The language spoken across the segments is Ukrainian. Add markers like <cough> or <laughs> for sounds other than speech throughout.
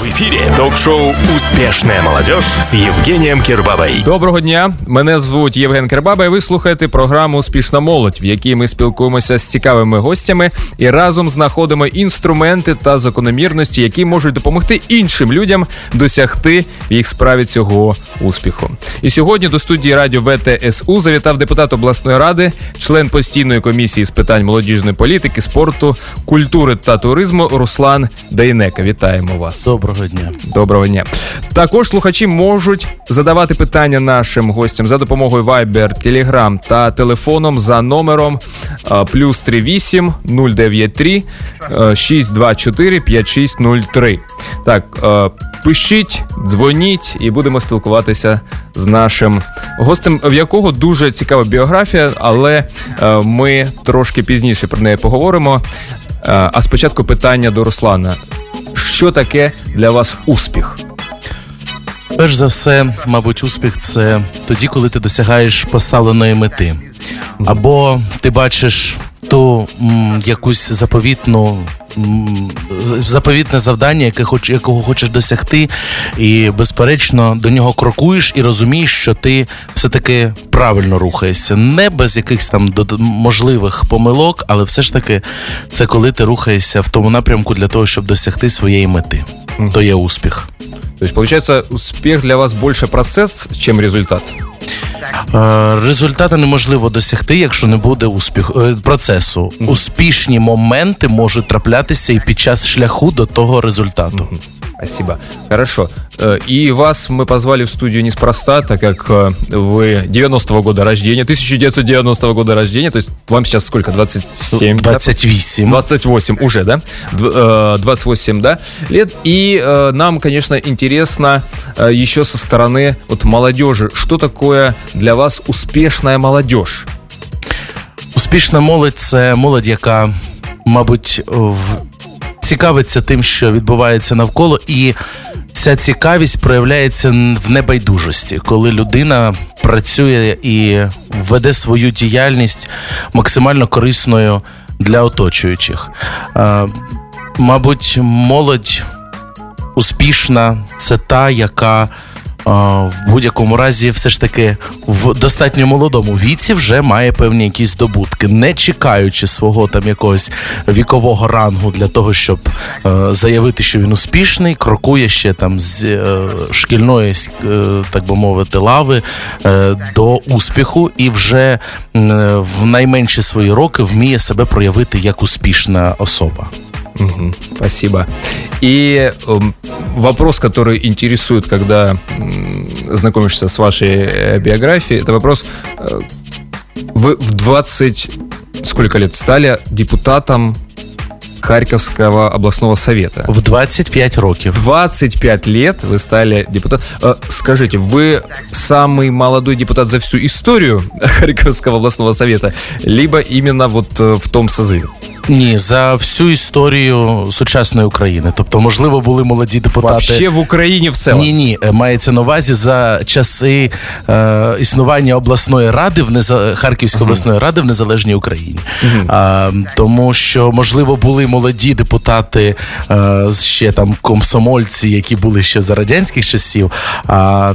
В ефірі ток-шоу Успішна молодежь з Євгенієм Кірбабой. Доброго дня. Мене звуть Євген Кербаба. Ви слухаєте програму Успішна молодь, в якій ми спілкуємося з цікавими гостями і разом знаходимо інструменти та закономірності, які можуть допомогти іншим людям досягти в їх справі цього успіху. І сьогодні до студії радіо ВТСУ завітав депутат обласної ради, член постійної комісії з питань молодіжної політики, спорту, культури та туризму Руслан Дейнека. Вітаємо вас. Доброго дня. Доброго дня. Також слухачі можуть задавати питання нашим гостям за допомогою Viber, Telegram та телефоном за номером а, плюс 38 093 624 5603. Так, пишіть, дзвоніть і будемо спілкуватися з нашим гостем, в якого дуже цікава біографія, але ми трошки пізніше про неї поговоримо. А, спочатку питання до Руслана. Що таке для вас успіх? Перш за все, мабуть, успіх це тоді, коли ти досягаєш поставленої мети, або ти бачиш ту м, якусь заповітну. Заповітне завдання, яке хоч якого хочеш досягти, і безперечно до нього крокуєш і розумієш, що ти все таки правильно рухаєшся, не без якихось там можливих помилок, але все ж таки це коли ти рухаєшся в тому напрямку для того, щоб досягти своєї мети. То є успіх. То есть, получается, успех для вас больше процес, чем результат? Е, Результати неможливо досягти, якщо не буде успіх е, процесу. Успішні моменти можуть траплятися і під час шляху до того результату. Спасибо. Хорошо. Э, И вас мы позвали в студию неспроста, так как э, вы 90-го года рождения, 1990 года рождения, то есть вам сейчас сколько, 27? да? 28. 28 уже, да? Дв- э, 28, да, лет. И нам, конечно, интересно еще со стороны вот молодежи, что такое для вас успешная молодежь? Успішна молодь це молодь, яка, мабуть, в... цікавиться тим, що відбувається навколо, і ця цікавість проявляється в небайдужості, коли людина працює і веде свою діяльність максимально корисною для оточуючих. Мабуть, молодь успішна це та, яка. В будь-якому разі, все ж таки, в достатньо молодому віці вже має певні якісь здобутки, не чекаючи свого там якогось вікового рангу для того, щоб е, заявити, що він успішний, крокує ще там з е, шкільної, е, так би мовити, лави до успіху, і вже в найменші свої роки вміє себе проявити як успішна особа. Спасибо. И эм, вопрос, который интересует, когда знакомишься с вашей э, биографией, это вопрос: э, вы в 20 сколько лет стали депутатом Харьковского областного совета? В 25 років. 25 лет вы стали депутатом. Э, Скажите, вы самый молодой депутат за всю историю <laughs> Харьковского областного совета, либо именно вот в том созыве? Ні, за всю історію сучасної України. Тобто, можливо, були молоді депутати. Вообще в Украине в целом? Ні, ні, е, мається на увазі за часи е, існування обласної ради в неза... Харківської обласної ради в незалежній Україні. А, тому що, можливо, були молоді депутати е, ще там комсомольці, які були ще за радянських часів. А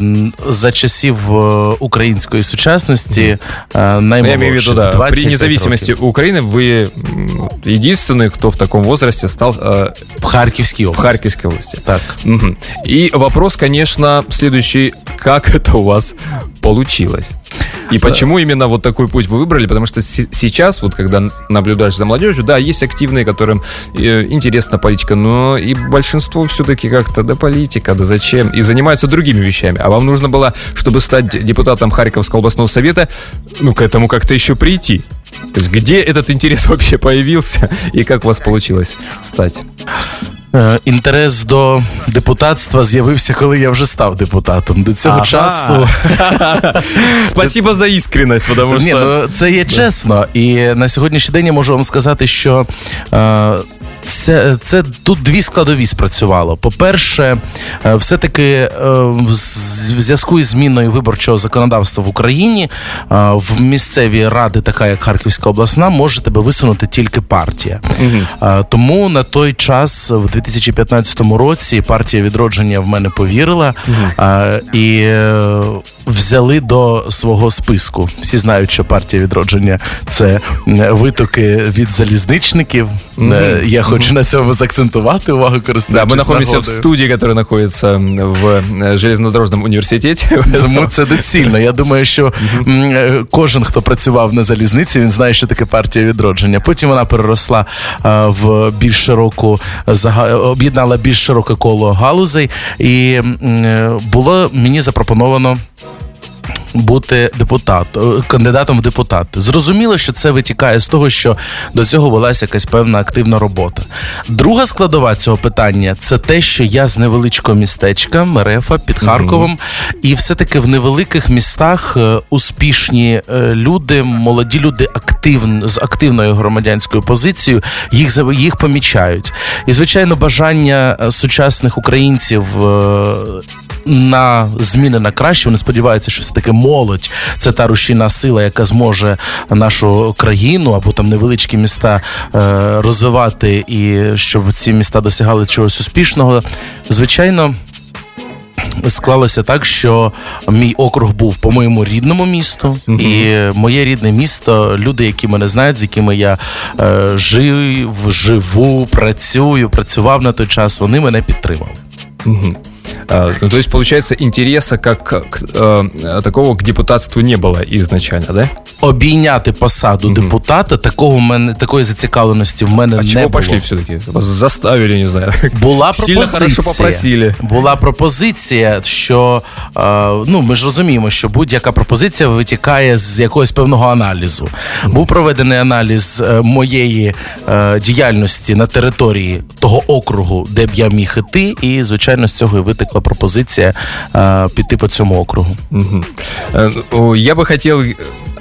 за часів е, української сучасності е, Ну, Я наймолодших, имею в виду, да, 25 при. Украины вы м, единственный, кто в таком возрасте стал э, в Харківській в області. Харьковской области. Так. Мгм. И вопрос, конечно, следующий. Как это у вас получилось? И почему именно вот такой путь вы выбрали? Потому что се- сейчас, вот когда наблюдаешь за молодежью, да, есть активные, которым э, интересна политика, но и большинство все-таки как-то, да политика, да зачем? И занимаются другими вещами. А вам нужно было, чтобы стать депутатом Харьковского областного совета, ну, к этому как-то еще прийти. То есть где этот интерес <laughs> вообще появился и как у вас получилось стать? Е, Інтерес до депутатства з'явився, коли я вже став депутатом. До цього Ага. часу <laughs> Спасибо за іскренность, тому що... Ні, ну це є чесно. І на сьогоднішній день я можу вам сказати, що е, це це тут дві складові спрацювало. По-перше, е, все-таки е, в зв'язку із зміною виборчого законодавства в Україні е, в місцеві ради, така як Харківська обласна, може тебе висунути тільки партія. Угу. Тому на той час, в 2015 році, партія відродження в мене повірила угу. і взяли до свого списку. Всі знають, що партія відродження це витоки від залізничників. Mm-hmm. Я хочу на цьому заакцентувати увагу користувачів. Да, ми знаходимося в студії, яка знаходиться в э, железнодорожному університеті. Тому це доцільно. Я думаю, що mm-hmm. кожен, хто працював на залізниці, він знає, що таке партія відродження. Потім вона переросла в більш широку об'єднала більш широке коло галузей, і було мені запропоновано бути депутат, е, кандидатом в депутати. Зрозуміло, що це витікає з того, що до цього велася якась певна активна робота. Друга складова цього питання це те, що я з невеличкого містечка Мерефа під Харковом, mm-hmm. і все-таки в невеликих містах е, успішні е, люди, молоді люди активн, з активною громадянською позицією, їх їх помічають. І звичайно, бажання сучасних українців на зміни на краще. Вони сподіваються, що все таки молодь це та рушійна сила, яка зможе нашу країну або там невеличкі міста е, розвивати, і щоб ці міста досягали чогось успішного. Звичайно. Склалося так, що мій округ був по моєму рідному місту, uh і моє рідне місто, люди, які мене знають, з якими я е, жив, живу, працюю, працював на той час, вони мене підтримали. Uh Ну, то есть, получается, интереса как к, э, такого к депутатству не было изначально, да? Обійняти посаду mm-hmm. депутата, такого мене, такої зацікавленості в мене а не чого було. пошли все-таки? Вас заставили, не знаю. Була пропозиція. Була пропозиція, що е, ну, ми ж розуміємо, що будь-яка пропозиція витікає з якогось певного аналізу. Був проведений аналіз е, моєї е, діяльності на території того округу, де б я міг іти, і, звичайно, з цього і витекла пропозиція э, піти по цьому округу. Угу. Я би хотел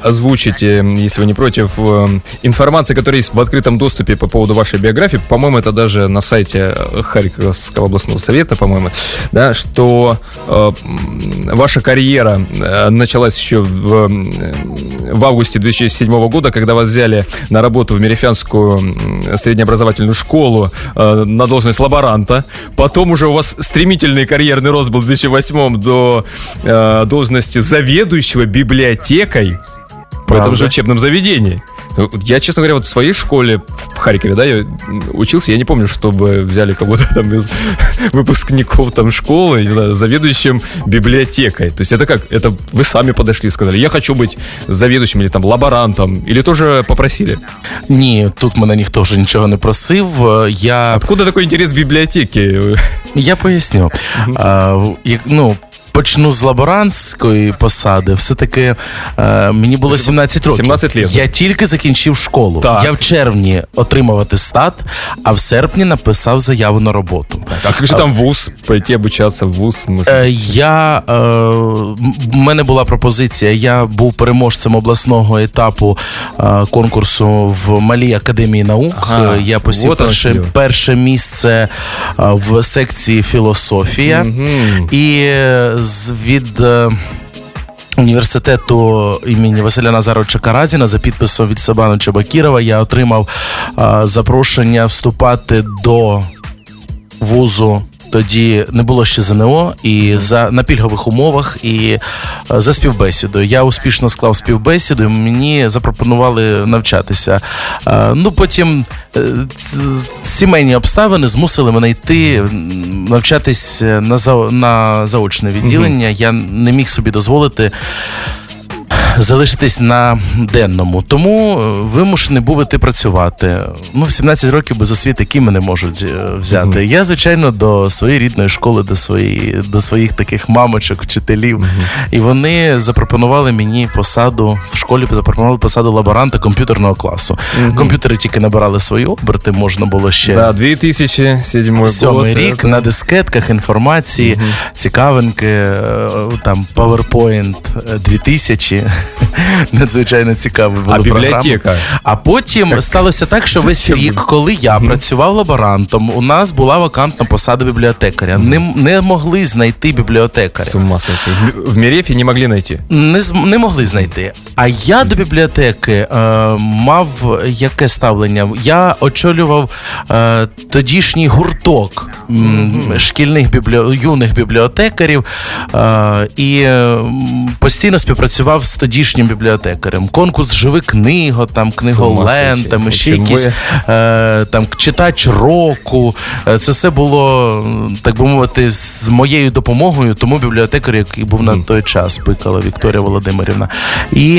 озвучить, э, если вы не против, э, информацию, которая есть в открытом доступе по поводу вашей биографии. По-моему, это даже на сайте Харьковского областного совета, по-моему, да, что э, ваша карьера э, началась еще в, в августе 2007 года, когда вас взяли на работу в Мерефянскую среднеобразовательную школу э, на должность лаборанта. Потом уже у вас стремительный карьерный рост был в 2008 до э, должности заведующего библиотекой в этом же учебном заведении. Ну, я, честно говоря, вот в своей школе в Харькове, да, я учился, я не помню, чтобы взяли кого-то там из <laughs> выпускников там школы, не знаю, заведующим библиотекой. То есть это как? Это вы сами подошли и сказали, я хочу быть заведующим или там лаборантом, или тоже попросили? Ні, тут мене ніхто вже нічого не просив. Я... Откуда такой интерес к библиотеке? Я поясню. А, ну, почну з лаборантської посади, все-таки е, мені було 17 років. 17 лет. Я тільки закінчив школу. Так. Я в червні отримав атестат, а в серпні написав заяву на роботу. А як же там вуз? Пойти обучатися в вуз? Е, я, е, в мене була пропозиція. Я був переможцем обласного етапу е, конкурсу в Малій академії наук. Ага, я посів вот перше, перше місце е, в секції філософія. Угу. І е, від. Е, університету імені Василя Назаровича Каразіна за підписом від Сабану Чебакірова я отримав е, запрошення вступати до вузу тоді не було ще ЗНО, і за на пільгових умовах і е, за співбесідою. Я успішно склав співбесіду. Мені запропонували навчатися. Е, ну потім е, сімейні обставини змусили мене йти навчатись на на заочне відділення. Я не міг собі дозволити залишитись на денному. Тому е, вимушений був іти працювати. Ну, в 17 років без освіти, які мене можуть е, взяти. Mm-hmm. Я, звичайно, до своєї рідної школи, до свої, до своїх таких мамочок, вчителів. Mm-hmm. І вони запропонували мені посаду в школі, запропонували посаду лаборанта комп'ютерного класу. Mm-hmm. Комп'ютери тільки набирали свої оберти, можна було ще да, 2007 Сьомий рік на дискетках інформації, цікавинки, е, там PowerPoint 2000. <laughs> надзвичайно цікаві були А бібліотека? програми. А потім сталося так, що весь рік, коли я працював лаборантом, у нас була вакантна посада бібліотекаря. Не, не могли знайти бібліотекаря. Ума сойти. В- В не могли найти. Не, не могли знайти. А я до бібліотеки е, мав яке ставлення? Я очолював е, тодішній гурток м, шкільних біблі... юних бібліотекарів е, і постійно співпрацював з тодішнім бібліотекарем. Конкурс Живи книго, там книголен, там ще якісь е, там читач року. Е, Це все було, так би мовити, з моєю допомогою, тому бібліотекар, який був на той час, пикала Вікторія Володимирівна. І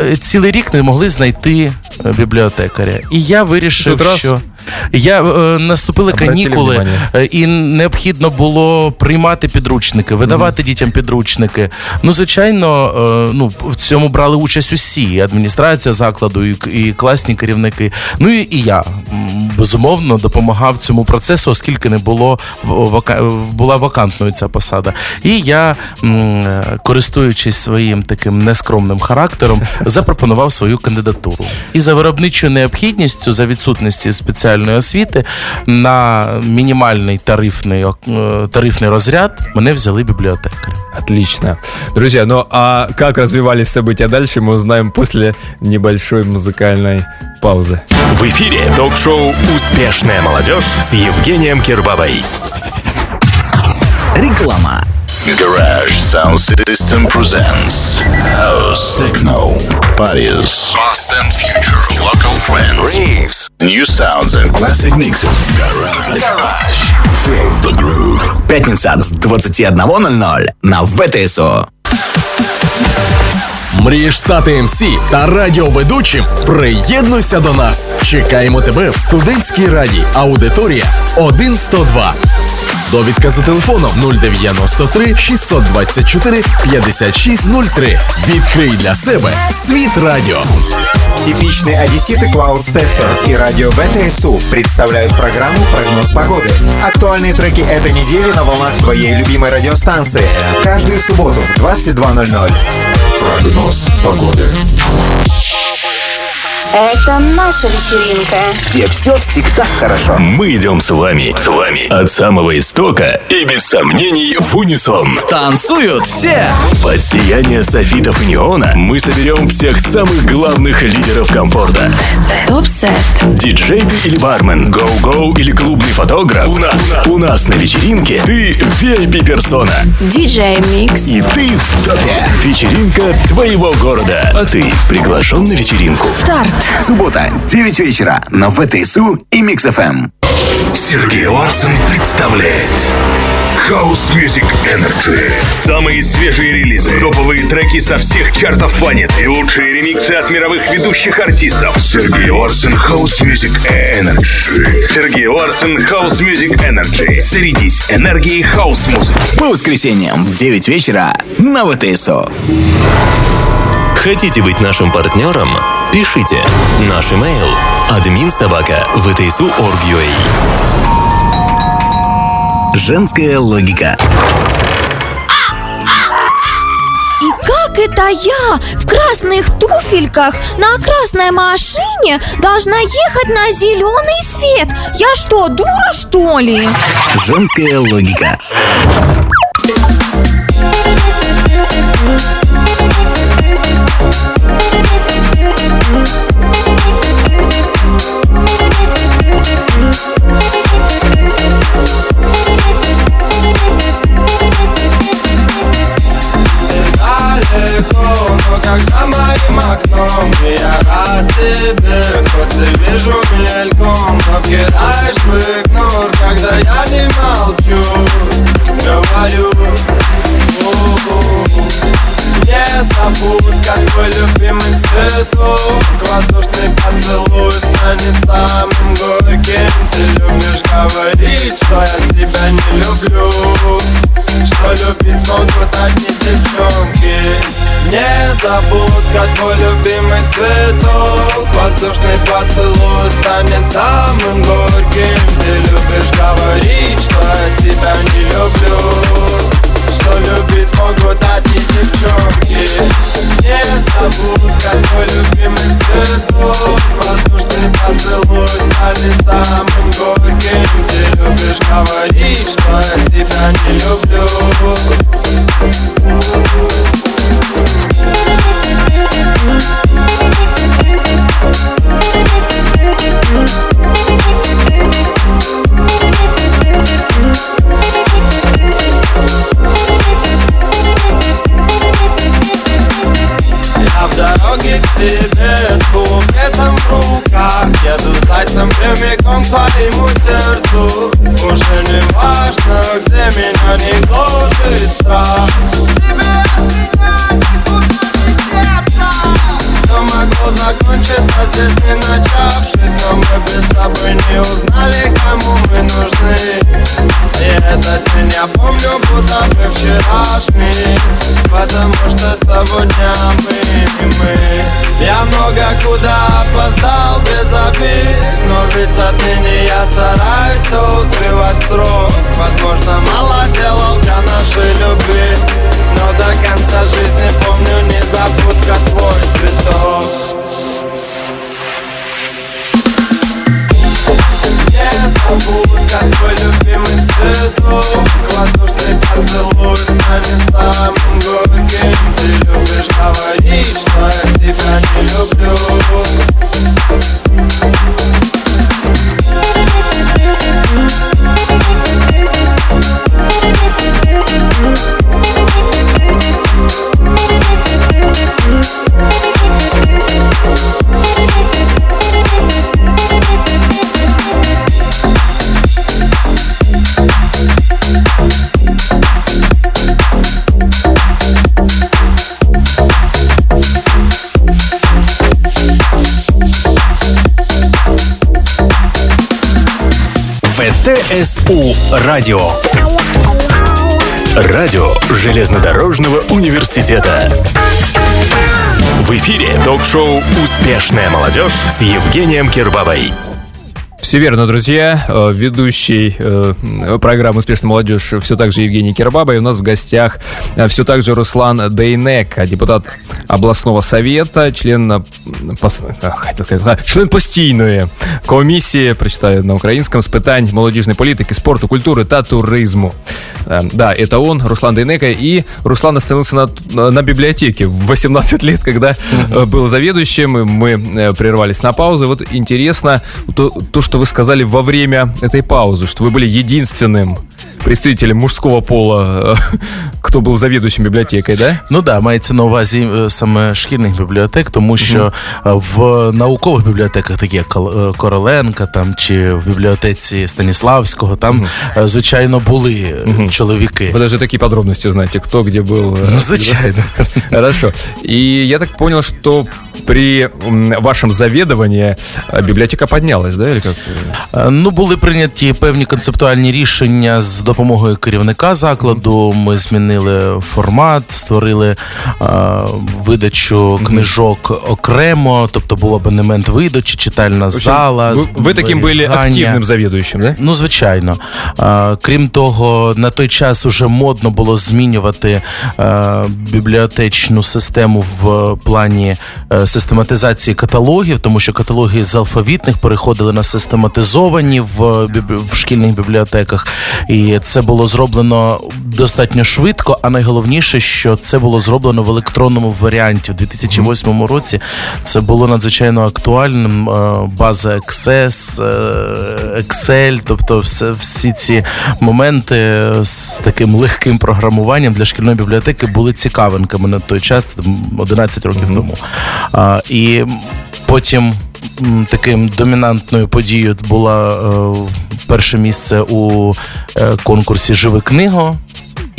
е, цілий рік не могли знайти е, бібліотекаря. І я вирішив, Тут раз- що. Я е, наступили Обратили канікули, внимание. е, і необхідно було приймати підручники, видавати дітям підручники. Ну, звичайно, е, ну в цьому брали участь усі і адміністрація закладу, і, і класні керівники. Ну і, і я безумовно допомагав цьому процесу, оскільки не було вака- була вакантною ця посада. І я, м, користуючись своїм таким нескромним характером, запропонував свою кандидатуру. І за виробничою необхідністю, за відсутності спеціальної освіти, на мінімальний тарифний, ок- е, тарифний розряд мене взяли бібліотекарем. Отлично. Друзья, ну а как развивались события дальше, мы узнаем после небольшой музыкальной паузы. В эфире ток-шоу «Успешная молодежь» с Евгением Кирбабой. Реклама. Garage Sound System presents House Techno Parties Past and Future Local Trends Raves New sounds and classic mixes Garage, Garage. Feel the groove Пятница з 21.00 на ВТСО. Мрієш стати МС та радіоведучим? Приєднуйся до нас! Чекаємо тебе в студентській раді. Аудиторія 102. Довідка за телефоном 093 624 5603. Відкрий для себе світ радіо. Типичные одесситы Clouds Testers и радио ВТСУ представляют программу «Прогноз погоды». Актуальные треки этой недели на волнах твоей любимой радиостанции. Каждую субботу в 22.00. Прогноз погоды Это наша вечеринка. Где все всегда хорошо. Мы идем с вами. С вами. От самого истока и без сомнений в унисон. Танцуют все. Под сияние софитов и неона мы соберем всех самых главных лидеров комфорта. Топ-сет. Диджей ты или бармен, гоу-гоу или клубный фотограф. У нас, у нас на вечеринке ты VIP-персона. Диджей Микс. И ты в топе. Вечеринка твоего города. А ты приглашен на вечеринку. Старт. Суббота, 9 вечера на ВТСУ и Mix FM. Сергей Ларсен представляет House Music Energy Самые свежие релизы, топовые треки со всех чартов планеты и лучшие ремиксы от мировых ведущих артистов. Сергей Ларсен House Music Energy Сергей Ларсен, House Music Energy. Зарядись энергией хаус-музыки. По воскресеньям в 9 вечера на ВТСО. Хотите быть нашим партнером? Пишите. Наш имейл админ собака vtsu.org.ua Женская логика. И как это я в красных туфельках на красной машине должна ехать на зеленый свет? Я что, дура что ли? Женская логика. цветок Воздушный поцелуй станет самым горьким Возможно, мало делал для нашей любви. Но до конца жизни помню незабудка твой цветок. Незабудка твой любимый цветок. Воздушный поцелуй станет самым горьким. Ты любишь говорить, что я тебя не люблю ВТСУ Радио. Радио Железнодорожного университета. В эфире ток-шоу «Успешная молодежь» с Евгением Кирбабой. Все верно, друзья. Э, Ведущий э, программы «Успешная молодежь» все так же Евгений Кирбаба. И у нас в гостях э, все так же Руслан Дейнек, депутат областного совета, член, э, пос- а, хотел сказать, член постійної комісії, прочитаю на українському, з питань молодіжної політики, спорту, культури та туризму. Э, Да, это он, Руслан Дейнека. И Руслан остановился на, на библиотеке в 18 лет, когда э, был заведующим. и Мы э, прервались на паузу. Вот интересно то, то, что вы сказали во время этой паузы, что вы были единственным представителем мужского пола, э, <laughs> кто был заведующим библиотекой, да? Ну да, мається на увазі е, саме шкільних бібліотек, тому що е, в наукових бібліотеках, такі як Кол- е, Короленка, там чи в бібліотеці Станіславського, там е, звичайно були е, чоловіки. Вы даже такие подробности знаете, кто где был. э, Ну, Звичайно. <laughs> Хорошо. И я так понял, что при м, вашем заведовании э, библиотека поднялась, да, или как? Е, Ну, були прийняті певні концептуальні рішення з допомогою керівника закладу. Ми змінили формат, створили е, видачу книжок окремо, тобто був абонемент видачі, читальна зала. Вы, вы таким были зберігання. активным заведующим, да? Ну, звичайно. А, крім того, на той час уже модно було змінювати е, бібліотечну систему в плані е, систематизації каталогів, тому що каталоги з алфавітних переходили на систематизовані в, біб- в шкільних бібліотеках. І це було зроблено достатньо швидко, а найголовніше, що це було зроблено в електронному варіанті в 2008 році. Це було надзвичайно актуальним. Е, База Access, е, Excel, тобто все, всі ці моменти з таким легким програмуванням для шкільної бібліотеки були цікавинками на той час, там, 11 років тому. А, і потім. Таким домінантною подією була е, перше місце у е, конкурсі Живи книго,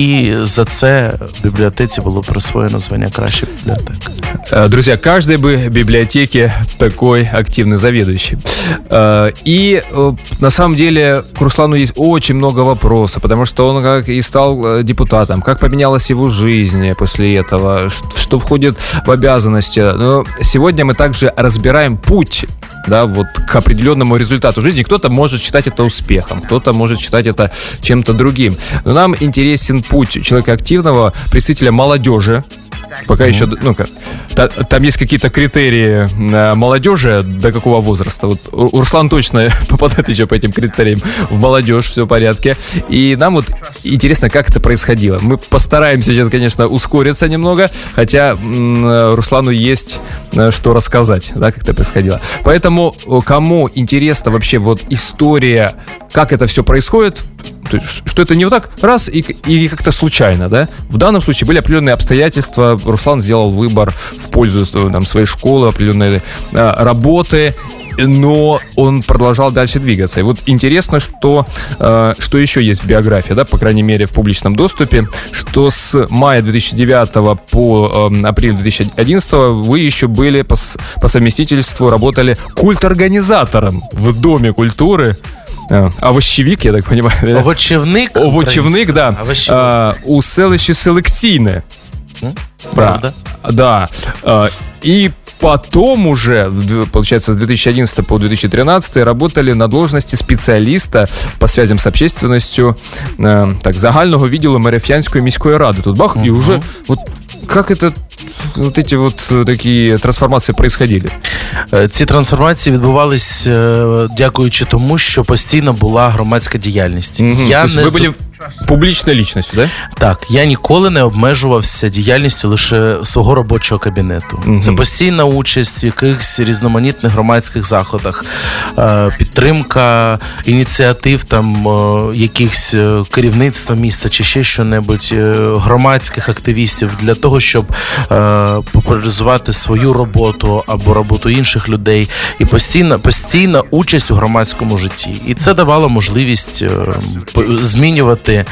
і за це бібліотеці було присвоєно звання краща бібліотека. Э, Друзья, каждой бы библиотеке такой активный заведующий. Э, И э, на самом деле к Руслану есть очень много вопросов, потому что он как и стал э, депутатом, как поменялась его жизнь после этого, ш- что входит в обязанности. Но сегодня мы также разбираем путь да, вот к определенному результату жизни. Кто-то может считать это успехом, кто-то может считать это чем-то другим. Но нам интересен путь человека активного, представителя молодежи, Пока еще, ну как, та- там есть какие-то критерии э, молодежи, до какого возраста. Вот Руслан точно <laughs> попадает еще по этим критериям в молодежь, все в порядке. И нам вот интересно, как это происходило. Мы постараемся сейчас, конечно, ускориться немного, хотя Руслану есть э, что рассказать, да, как это происходило. Поэтому кому интересна вообще вот история, как это все происходит, что это не вот так раз и, и как-то случайно, да? В данном случае были определенные обстоятельства. Руслан сделал выбор в пользу э, там, своей школы, определенной э, работы но он продолжал дальше двигаться. И вот интересно, что, э, что еще есть в биографии, да, по крайней мере, в публичном доступе, что с мая 2009 по э, апрель 2011 вы еще были по, по совместительству, работали культ-организатором в Доме культуры. Е, Овощевик, я так понимаю. Овочевник. Овочевник, да. У селища Селекційне. Правда. Да. И потом уже, получается, с 2011 по 2013 работали на должности спеціаліста по связям з общественностью э, так, загального відділу Мереф'янської міської ради. Тут бах, и уже вот как это вот эти вот э, такие трансформации происходили? Е, Ці трансформації відбувались е, дякуючи тому, що постійно була громадська діяльність. Я То есть не вы зу- были публичной личностью, да? Так, я ніколи не обмежувався діяльністю лише свого робочого кабінету. Це постійна участь в якихось різноманітних громадських заходах, е, підтримка ініціатив там е, якихось е, керівництва міста чи ще що-небудь, громадських активістів для того, щоб популяризувати свою роботу або роботу інших людей, і постійна, постійна участь у громадському житті. І це давало можливість змінювати е,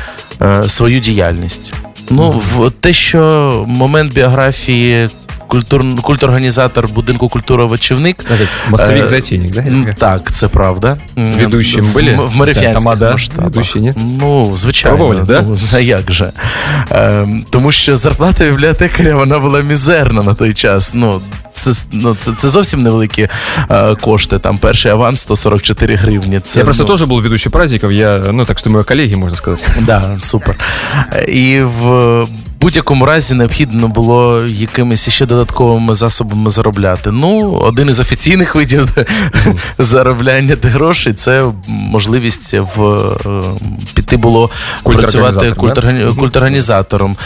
свою діяльність. Ну, в те, що момент біографії. Культур, культорганізатор будинку культури Овочівник. Массовик Е, затейник, да? Так, це правда. Ведущим были? В Мерефянських Тамада, масштабах. ні? Ну, звичайно. Пробували, да? Ну, а <laughs> як же? Ем, тому що зарплата бібліотекаря вона була мізерна на той час. Ну, це, ну, це, це зовсім невеликі е, кошти. Там перший аванс 144 гривні. Це, я просто ну, тоже был ведущий праздников, я, ну, так что мои коллеги, можно сказать. Да, супер. І в будь-якому разі необхідно було якимись ще додатковими засобами заробляти. Ну, один із офіційних видів <laughs> заробляння грошей це можливість в е, піти було працювати Культорганізатором,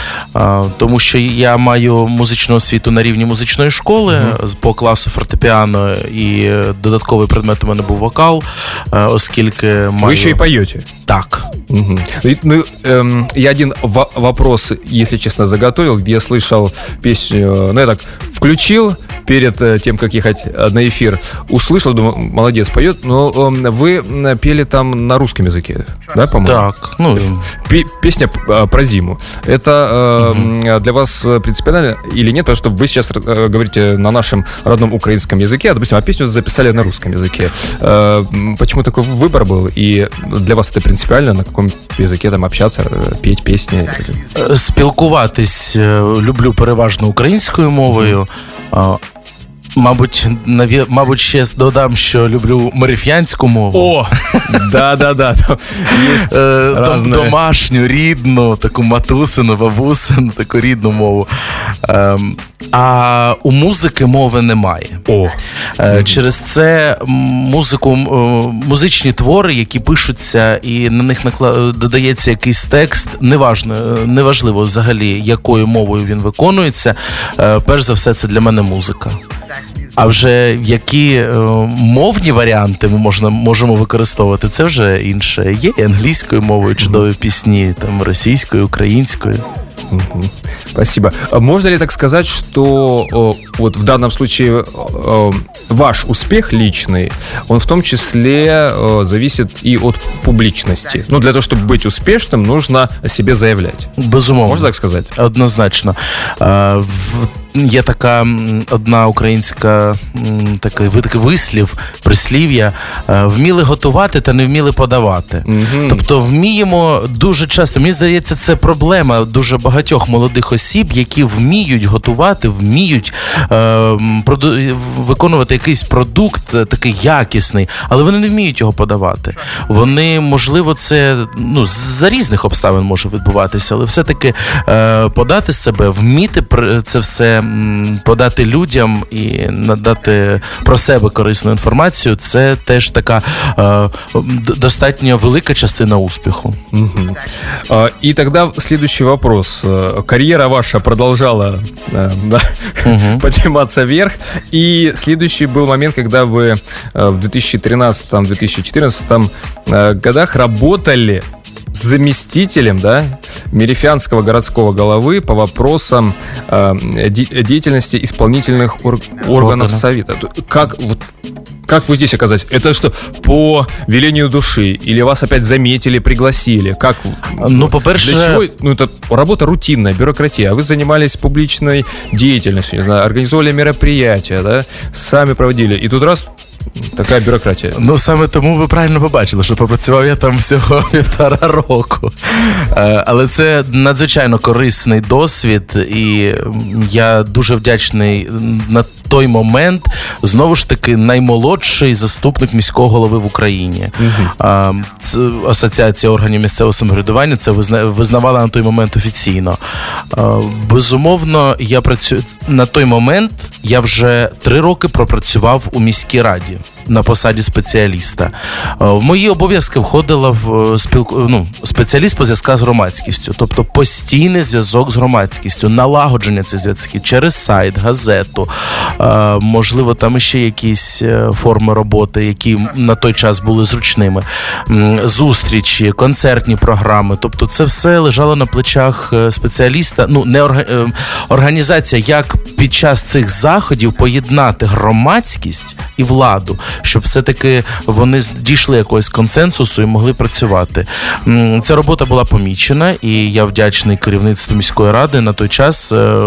Тому що я маю музичну освіту на рівні музичної школи по класу фортепіано, і е, додатковий предмет у мене був вокал, е, оскільки маю... Вы еще и поете. Так. И, Ну, эм, я один во- вопрос, если честно, заготовил, где слышал песню, ну, я так включил перед э, тем, как ехать э, на эфир, услышал, думаю, молодец, поет, но эм, вы пели там на русском языке, да, по-моему? Так, ну, Пе- Песня э, про зиму. Это э, м, для вас э, принципиально или нет? Потому что вы сейчас э, говорите на нашем родном украинском языке, а, допустим, а песню записали на русском языке. Э, Почему такой выбор был? И для вас это принципиально, на каком языке там общаться, э, петь песни? Спілкуватись люблю переважно українською мовою. Мабуть, наві... мабуть, ще додам, що люблю мериф'янську мову. О, <laughs> да-да-да. Е, домашню, рідну, таку матусину, бабусину, таку рідну мову. Ем, а у музики мови немає. О. Е, Через це музику, е, музичні твори, які пишуться, і на них додається якийсь текст, неважно, неважливо взагалі, якою мовою він виконується. Перш за все, це для мене музика. А вже які е, мовні варіанти ми можна, можемо використовувати, це вже інше. Є і англійською мовою чудові пісні, там російською, українською. Мгм. Спасибо. А Можно ли так сказать, что о, вот в данном случае о, ваш успех личный, он в том числе о, зависит и от публичности? Ну, для того, чтобы быть успешным, нужно о себе заявлять. Безумовно. Можна так сказати? Однозначно. Е, в- є така м, одна українська м, такий, ви- такий вислів, прислів'я: е, вміли готувати та не вміли подавати. Тобто вміємо дуже часто, мені здається, це проблема дуже багатьох молодих осіб, які вміють готувати, вміють е, проду- виконувати якийсь продукт е, такий якісний, але вони не вміють його подавати. Вони, можливо, це ну, за різних обставин може відбуватися, але все-таки е, подати себе, вміти це все подати людям і надати про себе корисну інформацію, це теж така е, достатньо велика частина успіху. Мгм. А, И тогда следующий вопрос. Э, Карьера ваша продолжала э, да, <laughs> подниматься вверх. И следующий был момент, когда вы э, в 2013-2014 э, годах работали заместителем да, Мерифянского городского головы по вопросам э, де- деятельности исполнительных ор- органов Органов. Совета. Как, вот, как вы здесь оказались? Это что, по велению души? Или вас опять заметили, пригласили? Как? Ну, по-перше- Для чего? Ну, это работа рутинная, бюрократия. А вы занимались публичной деятельностью, не знаю, организовали мероприятия, да, сами проводили. И тут раз така бюрократія. Ну саме тому ви правильно побачили, що попрацював я там всього <laughs> півтора року. Е, Але це надзвичайно корисний досвід, і я дуже вдячний на той момент. Знову ж таки, наймолодший заступник міського голови в Україні. Це асоціація органів місцевого самоврядування це визна- визнавала на той момент офіційно. Безумовно, я працюю на той момент. Я вже три роки пропрацював у міській раді Rádio на посаді спеціаліста. Е, В мої обов'язки входила в е, спілку ну, спеціаліст по зв'язках з громадськістю, тобто постійний зв'язок з громадськістю, налагодження цих зв'язків через сайт, газету, е, можливо, там ще якісь е, форми роботи, які на той час були зручними, зустрічі, концертні програми. Тобто, це все лежало на плечах е, спеціаліста. Ну, не орга... е, організація, як під час цих заходів поєднати громадськість і владу, щоб все-таки вони дійшли якогось консенсусу і могли працювати. Ця робота була помічена, і я вдячний керівництву міської ради на той час. е,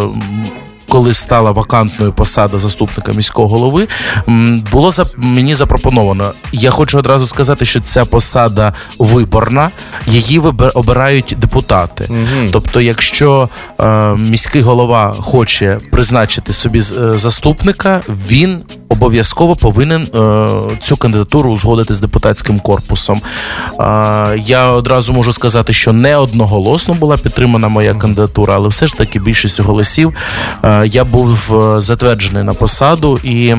Коли стала вакантною посада заступника міського голови, було мені запропоновано. Я хочу одразу сказати, що ця посада виборна, її обирають депутати. Тобто, якщо е, міський голова хоче призначити собі е, заступника, він обов'язково повинен е, цю кандидатуру узгодити з депутатським корпусом. Е, я одразу можу сказати, що не одноголосно була підтримана моя кандидатура, але все ж таки більшістю голосів е, я був е, затверджений на посаду і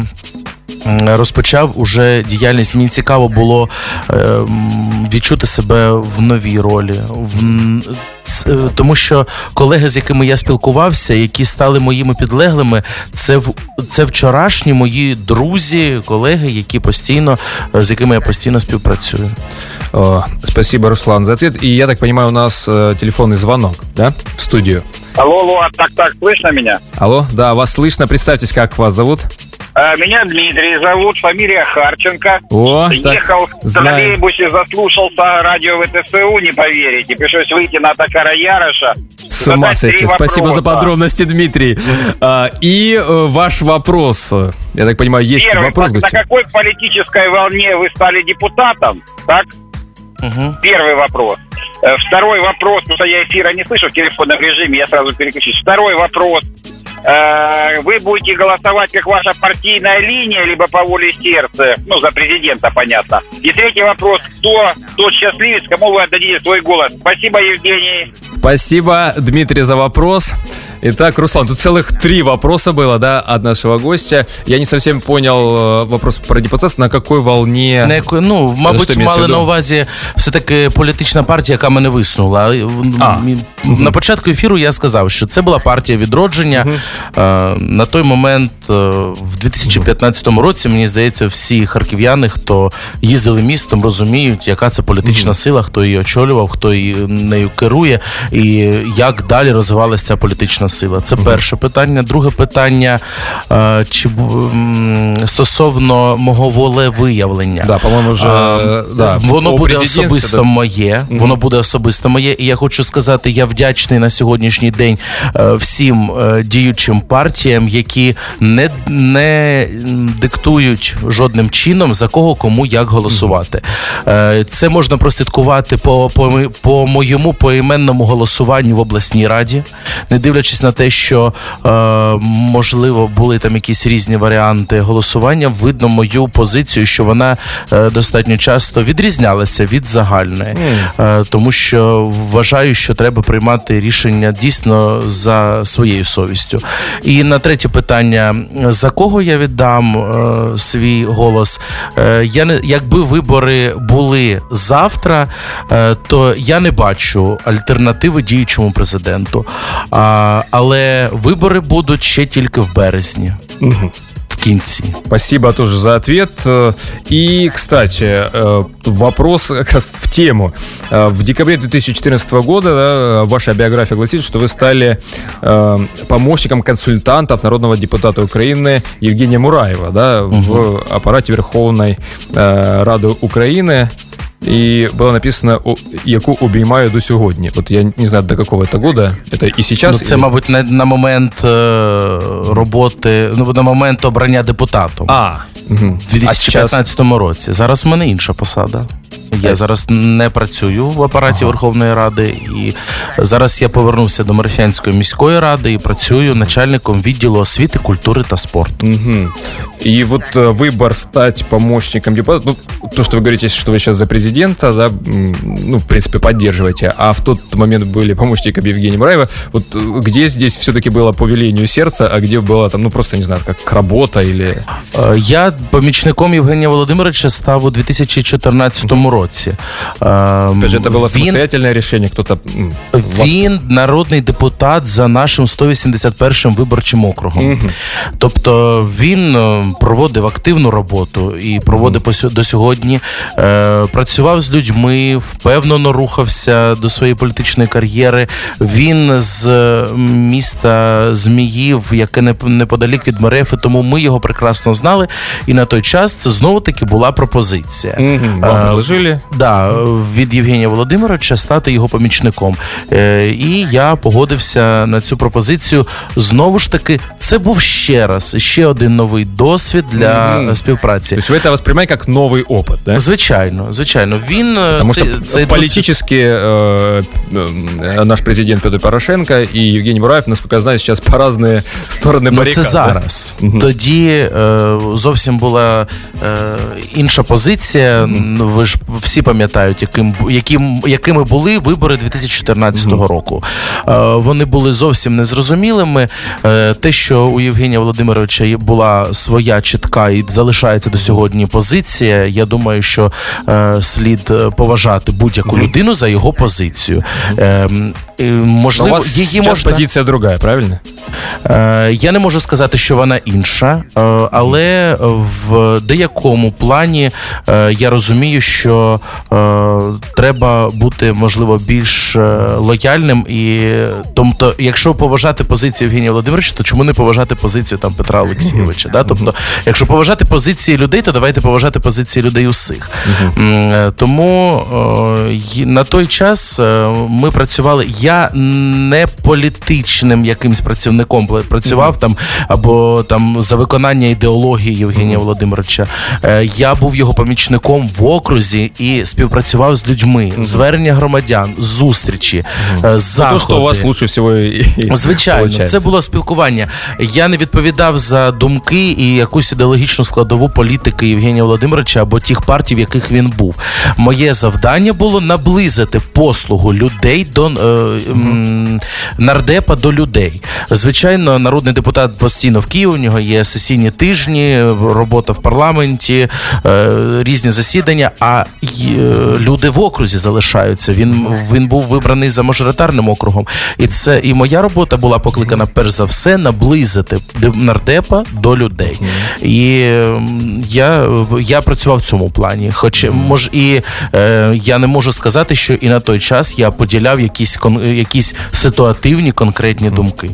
м, Розпочав уже діяльність. Мені цікаво було е, м, відчути себе в новій ролі, в н- ц- е, тому що колеги, з якими я спілкувався, які стали моїми підлеглими, це в це вчорашні мої друзі, колеги, які постійно е, з якими я постійно співпрацюю. О, спасибо, Руслан, за ответ. И я так понимаю, у нас э, телефонный звонок, да, в студию. Алло, алло, а так, так, слышно меня? Алло, да, вас слышно. Представьтесь, как вас зовут? А, Меня Дмитрий зовут, фамилия Харченко. О, так, Ехал в знаю. троллейбусе, заслушался радио ВТСУ, не поверите. Пришлось выйти на Такара Яроша. С ума сойти. Спасибо за подробности, Дмитрий. А, и э, ваш вопрос. Я так понимаю, есть Первый, вопрос, на, какой политической волне вы стали депутатом? Так? Первый вопрос. Э, Второй вопрос, потому что я эфира не слышу в телефонном режиме, я сразу переключусь. Второй вопрос. Э, Вы будете голосовать как ваша партийная линия, либо по воле сердца, ну, за президента, понятно. И третий вопрос. Кто тот счастливец, кому вы отдадите свой голос? Спасибо, Евгений. Спасибо, Дмитрий, за вопрос. Итак, Руслан, тут целых три вопроса было, да, от нашего гостя. Я не совсем понял э, вопрос про депутатство. На какой волне... На яку, ну, мабуть, Що імеється в мали виду? на увазі все-таки політична партія, яка мене висунула. А. На початку ефіру я сказав, що це була партія відродження. Е, На той момент в 2015 році, мені здається, всі харків'яни, хто їздили містом, розуміють, яка це політична сила, хто її очолював, хто її нею керує, і як далі розвивалася ця політична сила. Це перше питання. Друге питання е, чи стосовно мого волевиявлення. Да, по-моєму, вже да, воно буде особисто моє. Воно буде особисто моє. І я хочу сказати, я вдячний на сьогоднішній день е, всім е, діючим партіям, які не не диктують жодним чином за кого кому як голосувати. Е, це можна прослідкувати по, по, по моєму поіменному голосуванню в обласній раді, не дивлячись на те, що можливо були там якісь різні варіанти голосування. Видно мою позицію, що вона достатньо часто відрізнялася від загальної, тому що вважаю, що треба приймати рішення дійсно за своєю совістю. І на третє питання: за кого я віддам е, свій голос? Е, я не якби вибори були завтра, е, то я не бачу альтернативи діючому президенту. А, Але вибори будуть ще тільки в березні. Угу. Кінці. Спасибо тоже за ответ. И, кстати, вопрос как раз в тему. В декабре 2014 года да, ваша биография гласит, что вы стали помощником консультантов народного депутата Украины Евгения Мураева да, угу. в аппарате Верховной Рады Украины. И было написано, яку обіймаю до сьогодні. От я не знаю, до какого это года. Это і сейчас. Ну, це, или... мабуть, на, на момент е, роботи, ну, на момент обрання депутатом. А, угу. У 2015 а році. Зараз у мене інша посада. Я зараз не працюю в апараті ага. Верховної Ради, і зараз я повернувся до Марфянської міської ради і працюю начальником відділу освіти, культури та спорту. Угу. И вот э, выбор стать помощником депутата, ну, то, что вы говорите, что вы сейчас за президента, да, ну, в принципе, поддерживаете, а в тот момент были помощником Евгения Мураева, вот э, где здесь все-таки было по велению сердца, а где было там, ну, просто, не знаю, как работа или... Э, я помічником Євгенія Володимировича став у 2014 році. Опять же, це було самостоятельне рішення, хто-то... Він народний депутат за нашим 181 виборчим округом. Угу. Тобто він проводив активну роботу і проводив mm. до сьогодні. Е, Працював з людьми, впевнено рухався до своєї політичної кар'єри. Він з міста Зміїв, яке неподалік від Мерефи, тому ми його прекрасно знали. І на той час це знову таки була пропозиція. Mm-hmm. Предложили? Да, від Євгенія Володимировича стати його помічником. Е, І я погодився на цю пропозицію. Знову ж таки, це був ще раз ще один новий досвід для mm-hmm. співпраці. Тобто ви це восприймаєте як новий опит, да? Звичайно, звичайно. Він Тому цей, що цей політично э, э, наш президент Петр Порошенко і Євгеній Мураєв, наскільки я знаю, зараз по різні сторони барикад. Ну, це зараз. Mm-hmm. Тоді е, зовсім була е, інша позиція. Mm-hmm. Ви ж всі пам'ятають, яким, яким, якими були вибори 2014 року. Е, вони були зовсім незрозумілими. Е, те, що у Євгенія Володимировича була своя чітка і залишається до сьогодні позиція. Я думаю, що е, слід е, поважати будь-яку mm-hmm. людину за його позицію. Е, можливо, у вас її можна... позиція друга, правильно? Е, Я не можу сказати, що вона інша, е, але в деякому плані е, я розумію, що е, треба бути можливо більш лояльним і тобто, якщо поважати позицію Євгенія Володимировича, то чому не поважати позицію там Петра Олексійовича? Да? Тобто, якщо поважати позиції людей, то давайте поважати позиції людей усіх. Uh-huh. Тому на той час ми працювали. Я не політичним якимсь працівником працював там або там за виконання ідеології Євгенія. Володимировича. Е, я був його помічником в окрузі і співпрацював з людьми, звернення громадян, зустрічі, е, заходи. Ну, то, що у вас лучше всього і, звичайно, получається. це було спілкування. Я не відповідав за думки і якусь ідеологічну складову політики Євгенія Володимировича або тих партій, в яких він був. Моє завдання було наблизити послугу людей до е, м, нардепа до людей. Звичайно, народний депутат постійно в Києві, у нього є сесійні тижні, робота в парламенті, е, різні засідання. А люди в окрузі залишаються. Він він був вибраний за мажоритарним округом. І це і моя робота була покликана перш за все наблизити нардепа до людей. І я я працював в цьому плані. Хоч мож і е, я не можу сказати, що і на той час я поділяв якісь якісь ситуативні конкретні думки.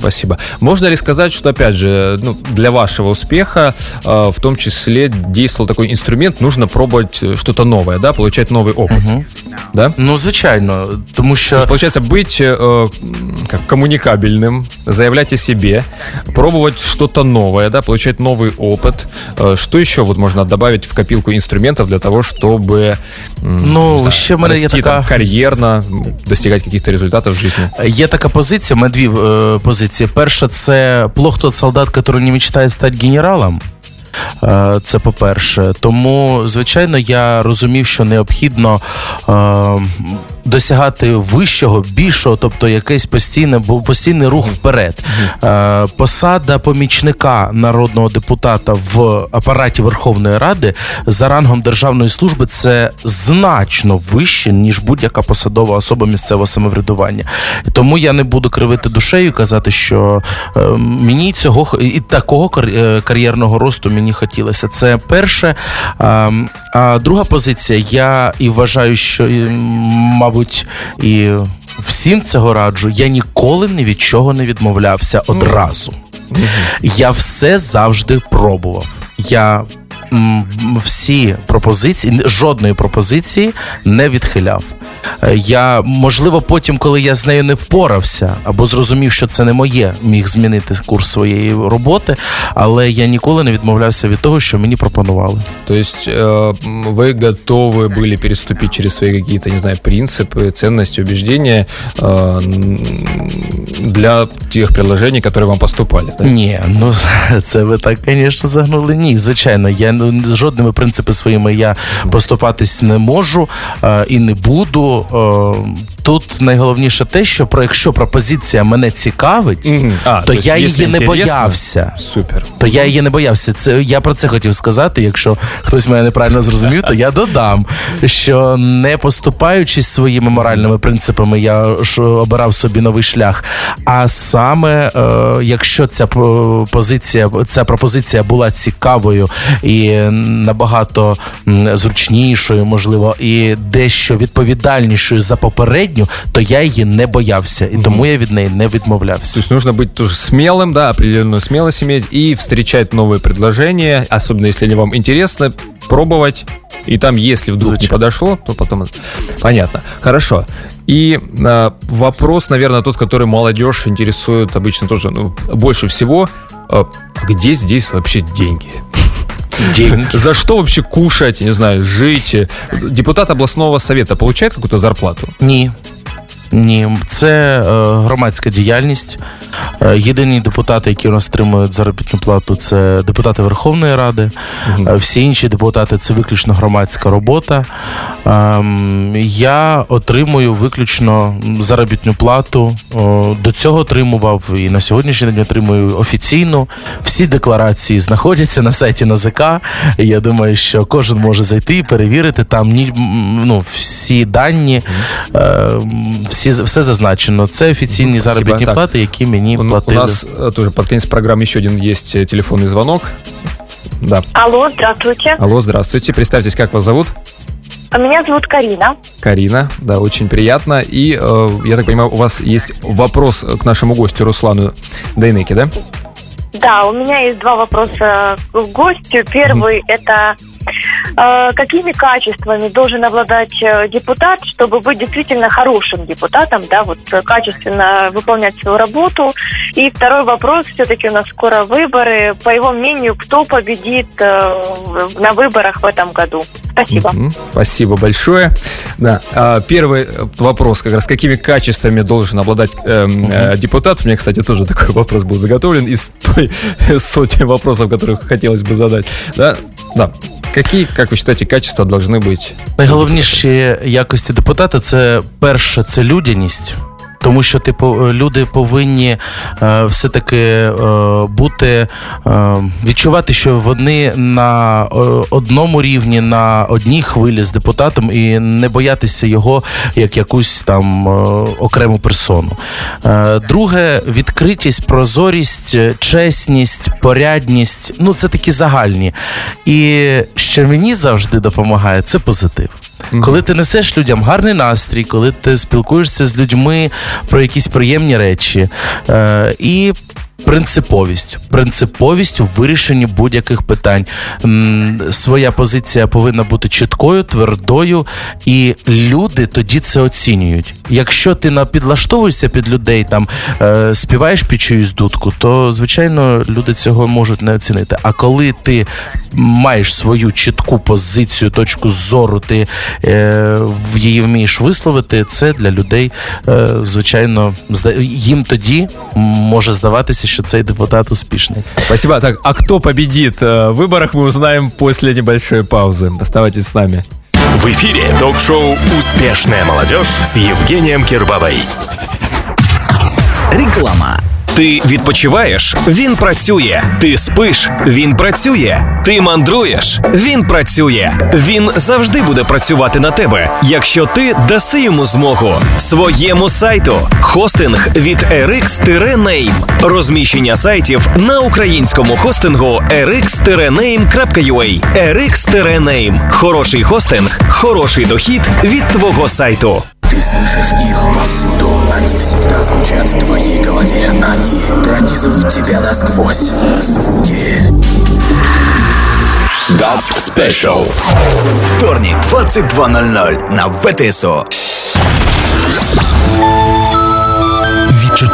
Спасибо. Можно ли сказать, что, опять же, ну, для вашего успеха э, в том числе действовал такой инструмент, нужно пробовать что-то новое, да, получать новый опыт? Угу. Да? Ну, звичайно, тому що... есть, получается, быть э, как, коммуникабельным, заявлять о себе, пробовать что-то новое, да, получать новый опыт. Э, что еще вот можно добавить в копилку инструментов для того, чтобы ну, знаю, ще в мене є така... там, кар'єрно, достигать каких-то результатів в житті? Є така позиція, у мене дві е, позиції. Перша, це плох тот солдат, який не мечтає стати генералом. Е, це по-перше. Тому, звичайно, я розумів, що необхідно е, досягати вищого, більшого, тобто якийсь постійне, був постійний рух вперед. Е, посада помічника народного депутата в апараті Верховної Ради за рангом державної служби це значно вище, ніж будь-яка посадова особа місцевого самоврядування. Тому я не буду кривити душею казати, що мені цього і такого кар'єрного росту мені хотілося. Це перше. А друга позиція, я і вважаю, що, мабуть, і всім цього раджу, я ніколи ні від чого не відмовлявся одразу. Я все завжди пробував. Я всі пропозиції, жодної пропозиції не відхиляв. Е, я, можливо, потім, коли я з нею не впорався або зрозумів, що це не моє, міг змінити курс своєї роботи, але я ніколи не відмовлявся від того, що мені пропонували. Тобто ви готові були переступити через свої якісь, не знаю, принципи, цінності, убеждення для тих предложень, які вам поступали? Так? Ні, ну <laughs> це ви так, звісно, загнули. Ні, звичайно, я ну, жодними принципами своїми я поступатись не можу і не буду. по Тут найголовніше те, що про якщо пропозиція мене цікавить, mm-hmm. а, то, то я її не боявся. Супер. То я її не боявся. Це я про це хотів сказати. Якщо хтось мене неправильно зрозумів, то я додам, що не поступаючись своїми моральними принципами, я обирав собі новий шлях. А саме е, якщо ця позиція, ця пропозиція була цікавою і набагато зручнішою, можливо, і дещо відповідальнішою за попередню, то я її не боявся, і тому я від неї не відмовлявся. Тобто нужно быть тоже смелым, да, определенную смелость иметь и встречать новые предложения, особенно если они вам интересны, пробовать. И там, если вдруг Звучит. не подошло, то потом... Понятно. Хорошо. И э, вопрос, наверное, тот, который молодежь интересует обычно тоже ну, больше всего. Э, где здесь вообще деньги? Деньги. За что вообще кушать, не знаю, жить? Депутат областного совета получает какую-то зарплату? Не. Ні, це е, громадська діяльність. Е, єдині депутати, які у нас отримують заробітну плату, це депутати Верховної Ради. Угу. Всі інші депутати це виключно громадська робота. Е, я отримую виключно заробітну плату. До цього отримував і на сьогоднішній день отримую офіційно. Всі декларації знаходяться на сайті НАЗК. Я думаю, що кожен може зайти і перевірити там ну, всі дані. Всі всі все зазначено. Це офіційні Спасибо. заробітні так. плати, які мені у, платили. У нас тоже под конец программы еще один есть телефонный звонок. Да. Алло, здравствуйте. Алло, здравствуйте. Представьтесь, как вас зовут? Меня зовут Карина. Карина, да, очень приятно. И, э, я так понимаю, у вас есть вопрос к нашему гостю Руслану Дайнеке, да? Да, у меня есть два вопроса к гостю. Первый mm-hmm. это Э, какими качествами должен обладать э, депутат, чтобы быть действительно хорошим депутатом, да, вот э, качественно выполнять свою работу. И второй вопрос, все-таки у нас скоро выборы. По его мнению, кто победит на выборах в этом году? Спасибо. Угу, спасибо большое. Да. А, первый вопрос, как раз какими качествами должен обладать э, э, депутат? У меня, кстати, тоже такой вопрос был заготовлен из той <laughs> сотни вопросов, которых хотелось бы задать. Да, да. Які, як ви вважаєте, качества должны бути? Найголовніші якості депутата це перше, це людяність. Тому що типу люди повинні е, все-таки е, бути е, відчувати, що вони на е, одному рівні, на одній хвилі з депутатом, і не боятися його як якусь там е, окрему персону. Е, друге, відкритість, прозорість, е, чесність, порядність ну це такі загальні. І що мені завжди допомагає, це позитив. Коли ти несеш людям гарний настрій, коли ти спілкуєшся з людьми про якісь приємні речі. Е, і Принциповість, принциповість у вирішенні будь-яких питань. Своя позиція повинна бути чіткою, твердою, і люди тоді це оцінюють. Якщо ти підлаштовуєшся під людей, там е, співаєш під чиюсь дудку, то звичайно люди цього можуть не оцінити. А коли ти маєш свою чітку позицію, точку зору, ти е, її вмієш висловити, це для людей, е, звичайно, їм тоді може здаватися, що цей депутат успішний. Спасибо. Так, а кто победит э, в выборах, мы узнаем после небольшой паузы. Оставайтесь с нами. В эфире ток-шоу «Успешная молодежь» с Евгением Кирбабой. Реклама. Ти відпочиваєш? Він працює. Ти спиш? Він працює. Ти мандруєш? Він працює. Він завжди буде працювати на тебе, якщо ти даси йому змогу. Своєму сайту. Хостинг від rx-name. Розміщення сайтів на українському хостингу rx-name.ua. rx-name. Хороший хостинг, хороший дохід від твого сайту. Ты слышишь их повсюду, они всегда звучат в твоей голове. Они пронизывают тебя насквозь. Звуки. Даб Спешл. Вторник, 22.00 на ВТСО.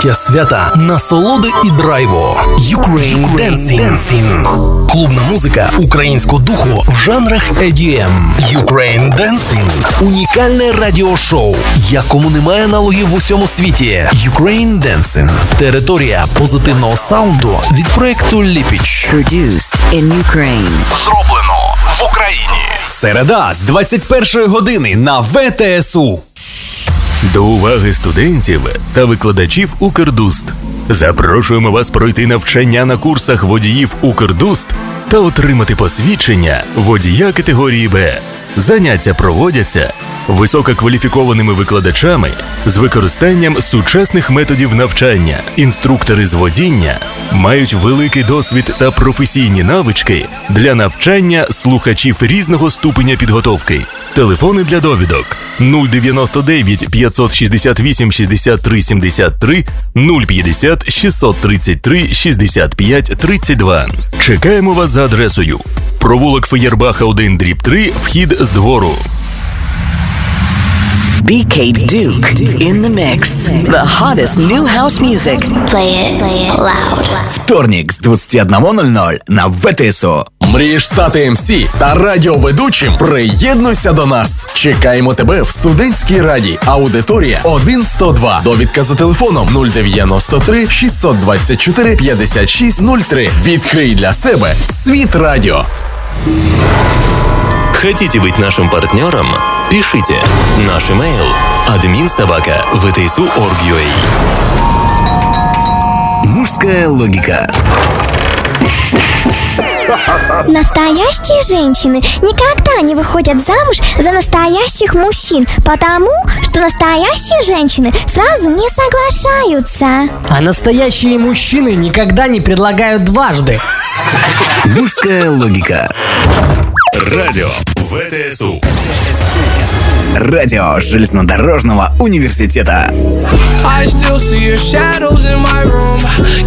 Відчуття свята, насолоди і драйву. Ukraine Dancing. Клубна музика українського духу в жанрах EDM. Ukraine Dancing. Унікальне радіошоу, якому немає аналогів в усьому світі. Ukraine Dancing. Територія позитивного саунду від проекту Ліпіч. Produced in Ukraine. Зроблено в Україні. Середа з 21 години на ВТСУ. До уваги студентів та викладачів Укрдуст. Запрошуємо вас пройти навчання на курсах водіїв Укрдуст та отримати посвідчення водія категорії Б. Заняття проводяться висококваліфікованими викладачами з використанням сучасних методів навчання. Інструктори з водіння мають великий досвід та професійні навички для навчання слухачів різного ступеня підготовки. Телефони для довідок 099 568 63 73 050 633 65 32. Чекаємо вас за адресою. Провулок Феєрбаха 1 дріб 3, вхід з двору. BK Duke in the mix. The hottest new house music. Play it, play it loud. Вторник з 21.00 на ВТСО. Мрієш стати МС та радіоведучим? Приєднуйся до нас. Чекаємо тебе в студентській раді. Аудиторія 102. Довідка за телефоном 093 624 5603. Відкрий для себе світ радіо. Хотите быть нашим партнером? Пишите. Наш имейл админсобака vtsu.org.ua Мужская логика. Настоящие женщины никогда не выходят замуж за настоящих мужчин, потому что настоящие женщины сразу не соглашаются. А настоящие мужчины никогда не предлагают дважды. Мужская логика. Радио ВТСУ. Радио железнодорожного университета. I still see your shadows in my room.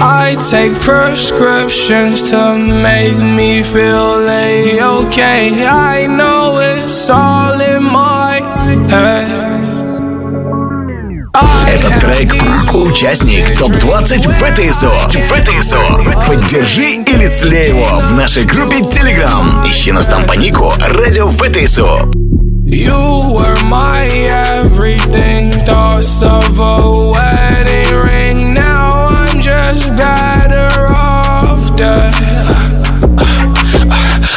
I take prescriptions to make me feel a-okay. I know it's all in my head. Этот трек – участник ТОП-20 ВТСО. ВТСО. Поддержи или слей его в нашей группе Telegram. Ищи нас там по нику Радио ВТСО. You were my everything, thoughts of a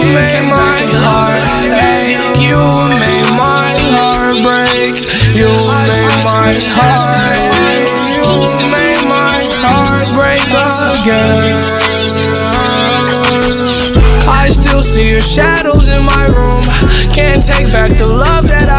You made my heart ache. You made my heart break. You made my heart. You made my heart break again. I still see your shadows in my room. Can't take back the love that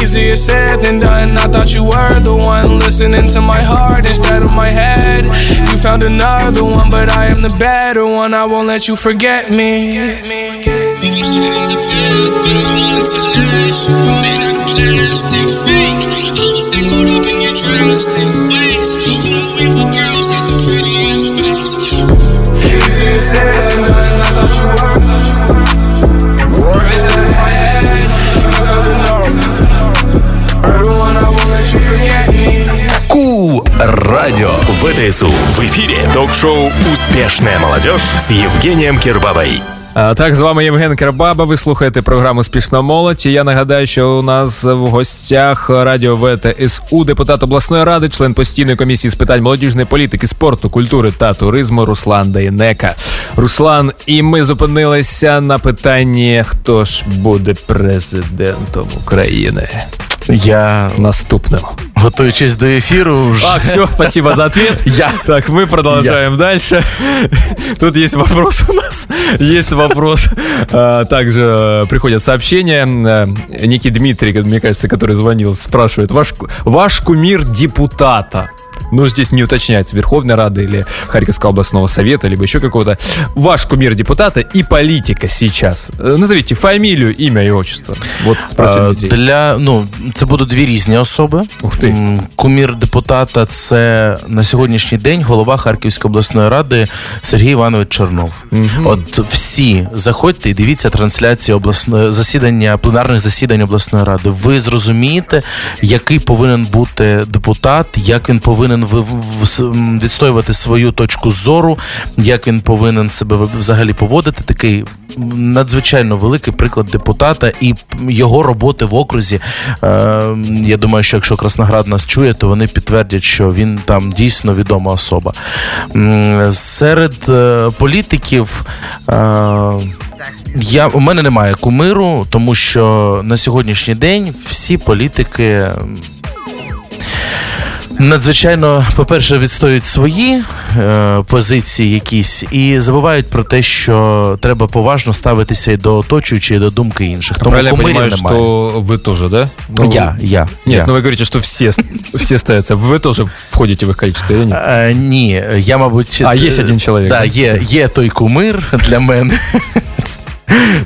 easier said than done. I thought you were the one listening to my heart instead of my head. You found another one, but I am the better one. I won't let you forget me. You I. You were was tangled up in your drastic ways. Knew evil girls had the prettiest face? Easier said than done. I thought you were. Радио. ВТСУ в ефірі ток-шоу «Успішна молодіж» з Євгенієм Кірбабой. А, Так, з вами Євген Кербаба. Ви слухаєте програму Спішна молодь. І Я нагадаю, що у нас в гостях радіо ВТСУ, депутат обласної ради, член постійної комісії з питань молодіжної політики, спорту, культури та туризму Руслан Дейнека. Руслан, і ми зупинилися на питанні, хто ж буде президентом України. Я наступним. Готуючись до ефіру. Вже... А, все, спасибо за ответ. <laughs> Я. Так, мы продолжаем дальше. Тут есть вопрос у нас. Есть вопрос. А, Также приходят сообщения. А, Некий Дмитрий, мне кажется, который звонил, спрашивает. Ваш, ваш кумир депутата. Ну, здесь не уточняется, Верховной Рады или Харьковского областного совета, либо еще какого-то. Ваш кумир депутата и политика сейчас. Э, Назовите фамилию, имя и отчество. Вот просит Е, Для ну це будуть дві різні особи. Ух ти. Кумір депутата це на сьогоднішній день голова Харківської обласної ради Сергій Іванович Чорнов. От всі заходьте і дивіться трансляції обласної засідання, пленарних засідань обласної ради. Ви зрозумієте, який повинен бути депутат, як він повинен в- відстоювати свою точку зору, як він повинен себе взагалі поводити. Такий надзвичайно великий приклад депутата і його роботи в окрузі. Е, я думаю, що якщо Красноград нас чує, то вони підтвердять, що він там дійсно відома особа. Серед е, політиків. Е, я, у мене немає кумиру, тому що на сьогоднішній день всі політики надзвичайно, по-перше, відстоюють свої е, позиції якісь і забувають про те, що треба поважно ставитися і до оточуючої, і до думки інших. Тому Правильно я кумирів понимаю, немає. что вы тоже, да? Ну, Я, я. Нет, я. ну вы говорите, что все, все ставятся. Вы тоже входите в их количество или нет? Е, ні, я, мабуть. А, є е, один чоловік, Да, да? є, є той кумир для мене.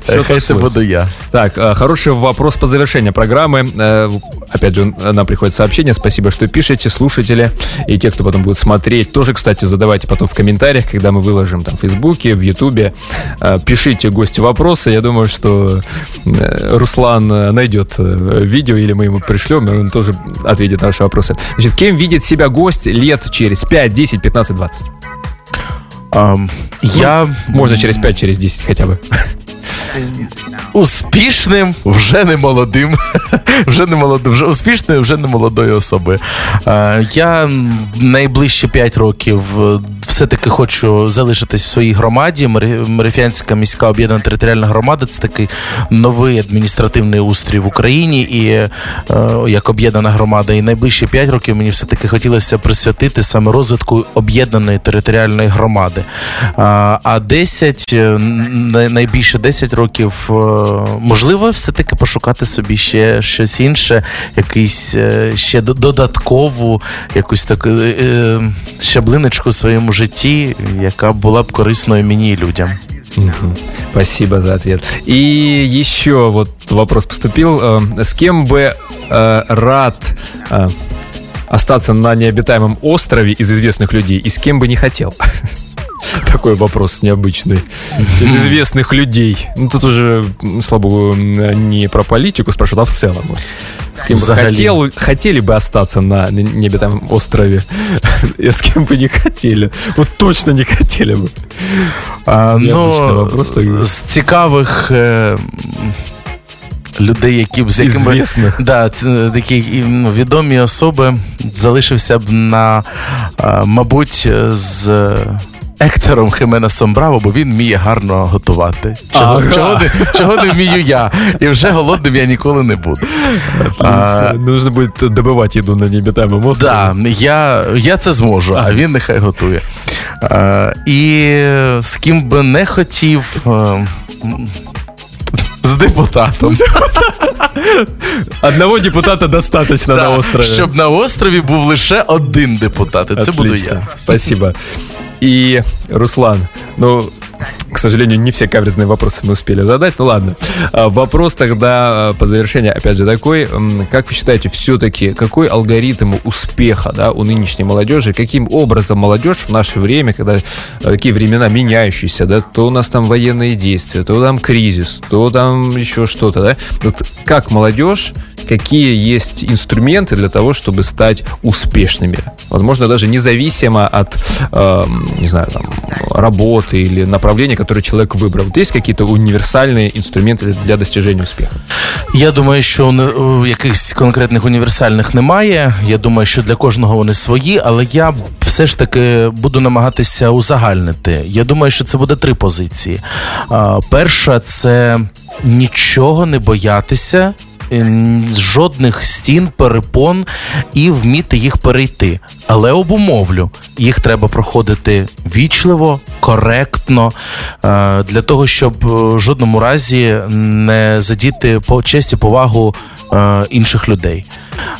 Все Хай це буду я. Так, э, хороший вопрос по завершению программы. Э, опять же, нам приходит сообщение. Спасибо, что пишете, слушатели. И те, кто потом будет смотреть, тоже, кстати, задавайте потом в комментариях, когда мы выложим там в Фейсбуке, в Ютубе. Э, пишите гости вопросы. Я думаю, что э, Руслан э, найдет э, видео, или мы ему пришлем, и он тоже ответит на наши вопросы. Значит, кем видит себя гость лет через 5, 10, 15, 20? Ам, я... Можно через 5, через 10 хотя бы. Успішним, вже не молодим. <laughs> вже не молодим, вже успішною, вже не молодою особою. Е, Я найближчі 5 років е, все-таки хочу залишитись в своїй громаді. Мери- міська об'єднана територіальна громада це такий новий адміністративний устрій в Україні і е, як об'єднана громада. І найближчі 5 років мені все-таки хотілося присвятити саме розвитку об'єднаної територіальної громади. А, а 10, е, найбільше 10 років, е, можливо, все-таки пошукати собі ще щось інше, якийсь е, ще до- додаткову, якусь таку е, е, щаблиночку в своєму житті, яка була б корисною мені і людям. Мгм. Спасибо за ответ. И еще вот вопрос поступил. Э, С кем бы э, рад э, остаться на необитаемом острове из известных людей и с кем бы не хотел? <laughs> Такой вопрос необычный. Из известных людей. Ну, тут уже, м, слава богу, м, не про политику спрашивают, а в целом. вот. С кем бы Взагалі. хотел, хотели бы остаться на не- необитаемом острове, <laughs> и с кем бы не хотели. Вот точно не хотели бы. А, Необычный ну, вопрос, так. з цікавих. Е, Людей, які б з якими Ізвісних. да, ц- такі і, ну, відомі особи залишився б на, а, мабуть, з Ектором Хименесом Браво, бо він вміє гарно готувати. Чого, Ага. чого, не, чого не вмію я? І вже голодним я ніколи не буду. Отлично. Нужно будет добывать еду на необитаемом острове. Да, я, я це зможу, а він нехай готує. А, і з ким би не хотів. е, З депутатом. Одного депутата достаточно Да, на острове. Щоб на острові був лише один депутат. Це буду я. Спасибо. И, Руслан, ну, к сожалению, не все каверзные вопросы мы успели задать. Ну ладно. А, Вопрос тогда а, по завершению, опять же, такой. Как вы считаете, все-таки какой алгоритм успеха да, у нынешней молодежи? Каким образом молодежь в наше время, когда э, такие времена меняющиеся, да, то у нас там военные действия, то там кризис, то там еще что-то, да? Вот как молодежь какие есть инструменты для того, чтобы стать успешными. Возможно, даже независимо от, эм, не знаю, там, работы или направления, которое человек выбрал. Вот есть какие-то универсальные инструменты для достижения успеха? Я думаю, що не- е, якихось конкретних універсальних немає. Я думаю, що для кожного вони свої, але я все ж таки буду намагатися узагальнити. Я думаю, що це буде три позиції. А, Перша це нічого не боятися. м, Жодних стін, перепон і вміти їх перейти. Але обумовлю, їх треба проходити вічливо, коректно, е, для того, щоб е, в жодному разі не задіти по честь повагу е, інших людей.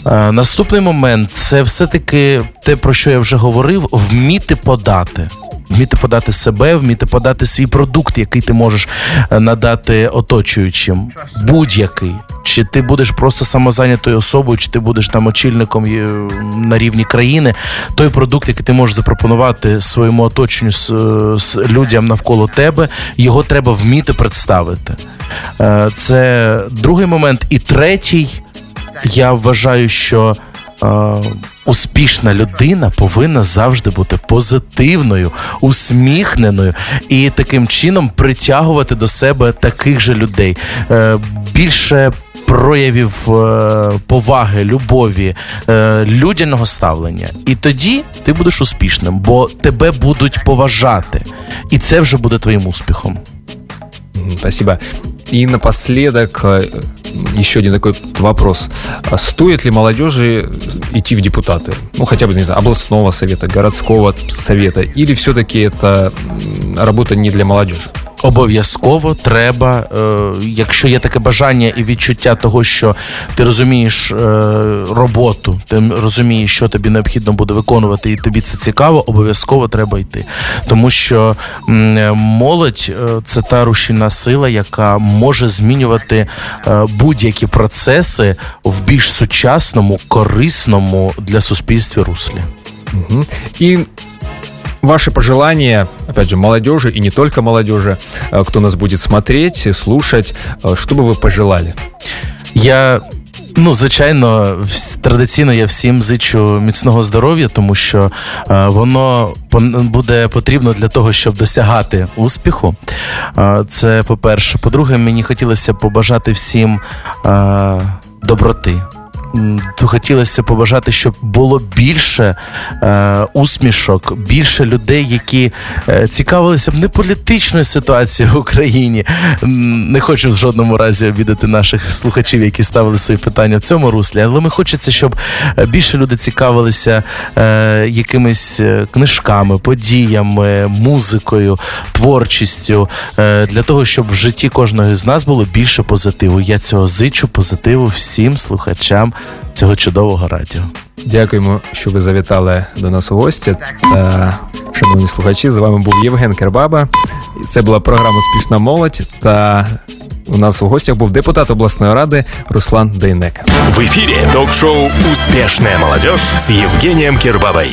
Е, Наступний момент це все-таки те, про що я вже говорив, вміти подати. Вміти подати себе, вміти подати свій продукт, який ти можеш е, надати оточуючим, будь-який. Чи ти будеш просто самозайнятою особою, чи ти будеш там очільником е, на рівні країни, той продукт, який ти можеш запропонувати своєму оточенню з, е, людям навколо тебе, його треба вміти представити. Це другий момент. І третій, я вважаю, що успішна людина повинна завжди бути позитивною, усміхненою і таким чином притягувати до себе таких же людей. Е, більше проявів е, поваги, любові, е, людяного ставлення. І тоді ти будеш успішним, бо тебе будуть поважати. І це вже буде твоїм успіхом. Спасибо. И напоследок еще один такой вопрос. А Стоит ли молодежи идти в депутаты? Ну, хотя бы, не знаю, областного совета, городского совета? Или все-таки это работа не для молодежи? Обов'язково треба, е, якщо є таке бажання і відчуття того, що ти розумієш е, роботу, ти розумієш, що тобі необхідно буде виконувати, і тобі це цікаво, обов'язково треба йти. Тому що молодь е, це та рушійна сила, яка може змінювати будь-які процеси в більш сучасному, корисному для суспільства руслі. Мгм. И ваши пожелания, опять же, молодежи и не только молодежи, э, кто нас будет смотреть, слушать, э, что бы вы пожелали? Я. Ну, звичайно, вс- традиційно я всім зичу міцного здоров'я, тому що е, воно пон- буде потрібно для того, щоб досягати успіху. Е, це по-перше. По-друге, мені хотілося б побажати всім е, доброти. То хотілося побажати, щоб було більше е, усмішок, більше людей, які е, цікавилися б не політичною ситуацією в Україні. Не хочу в жодному разі обідати наших слухачів, які ставили свої питання в цьому руслі. Але ми хочеться, щоб е, більше люди цікавилися е, якимись е, книжками, подіями, музикою, творчістю, е, для того, щоб в житті кожного з нас було більше позитиву. Я цього зичу позитиву всім слухачам цього чудового радіо. Дякуємо, що ви завітали до нас у гості. Та, шановні слухачі, з вами був Євген Кербаба. Це була програма Успішна молодь. Та у нас у гостях був депутат обласної ради Руслан Дейнек. В ефірі ток-шоу Успішне молодь з Євгенієм Кирбабой.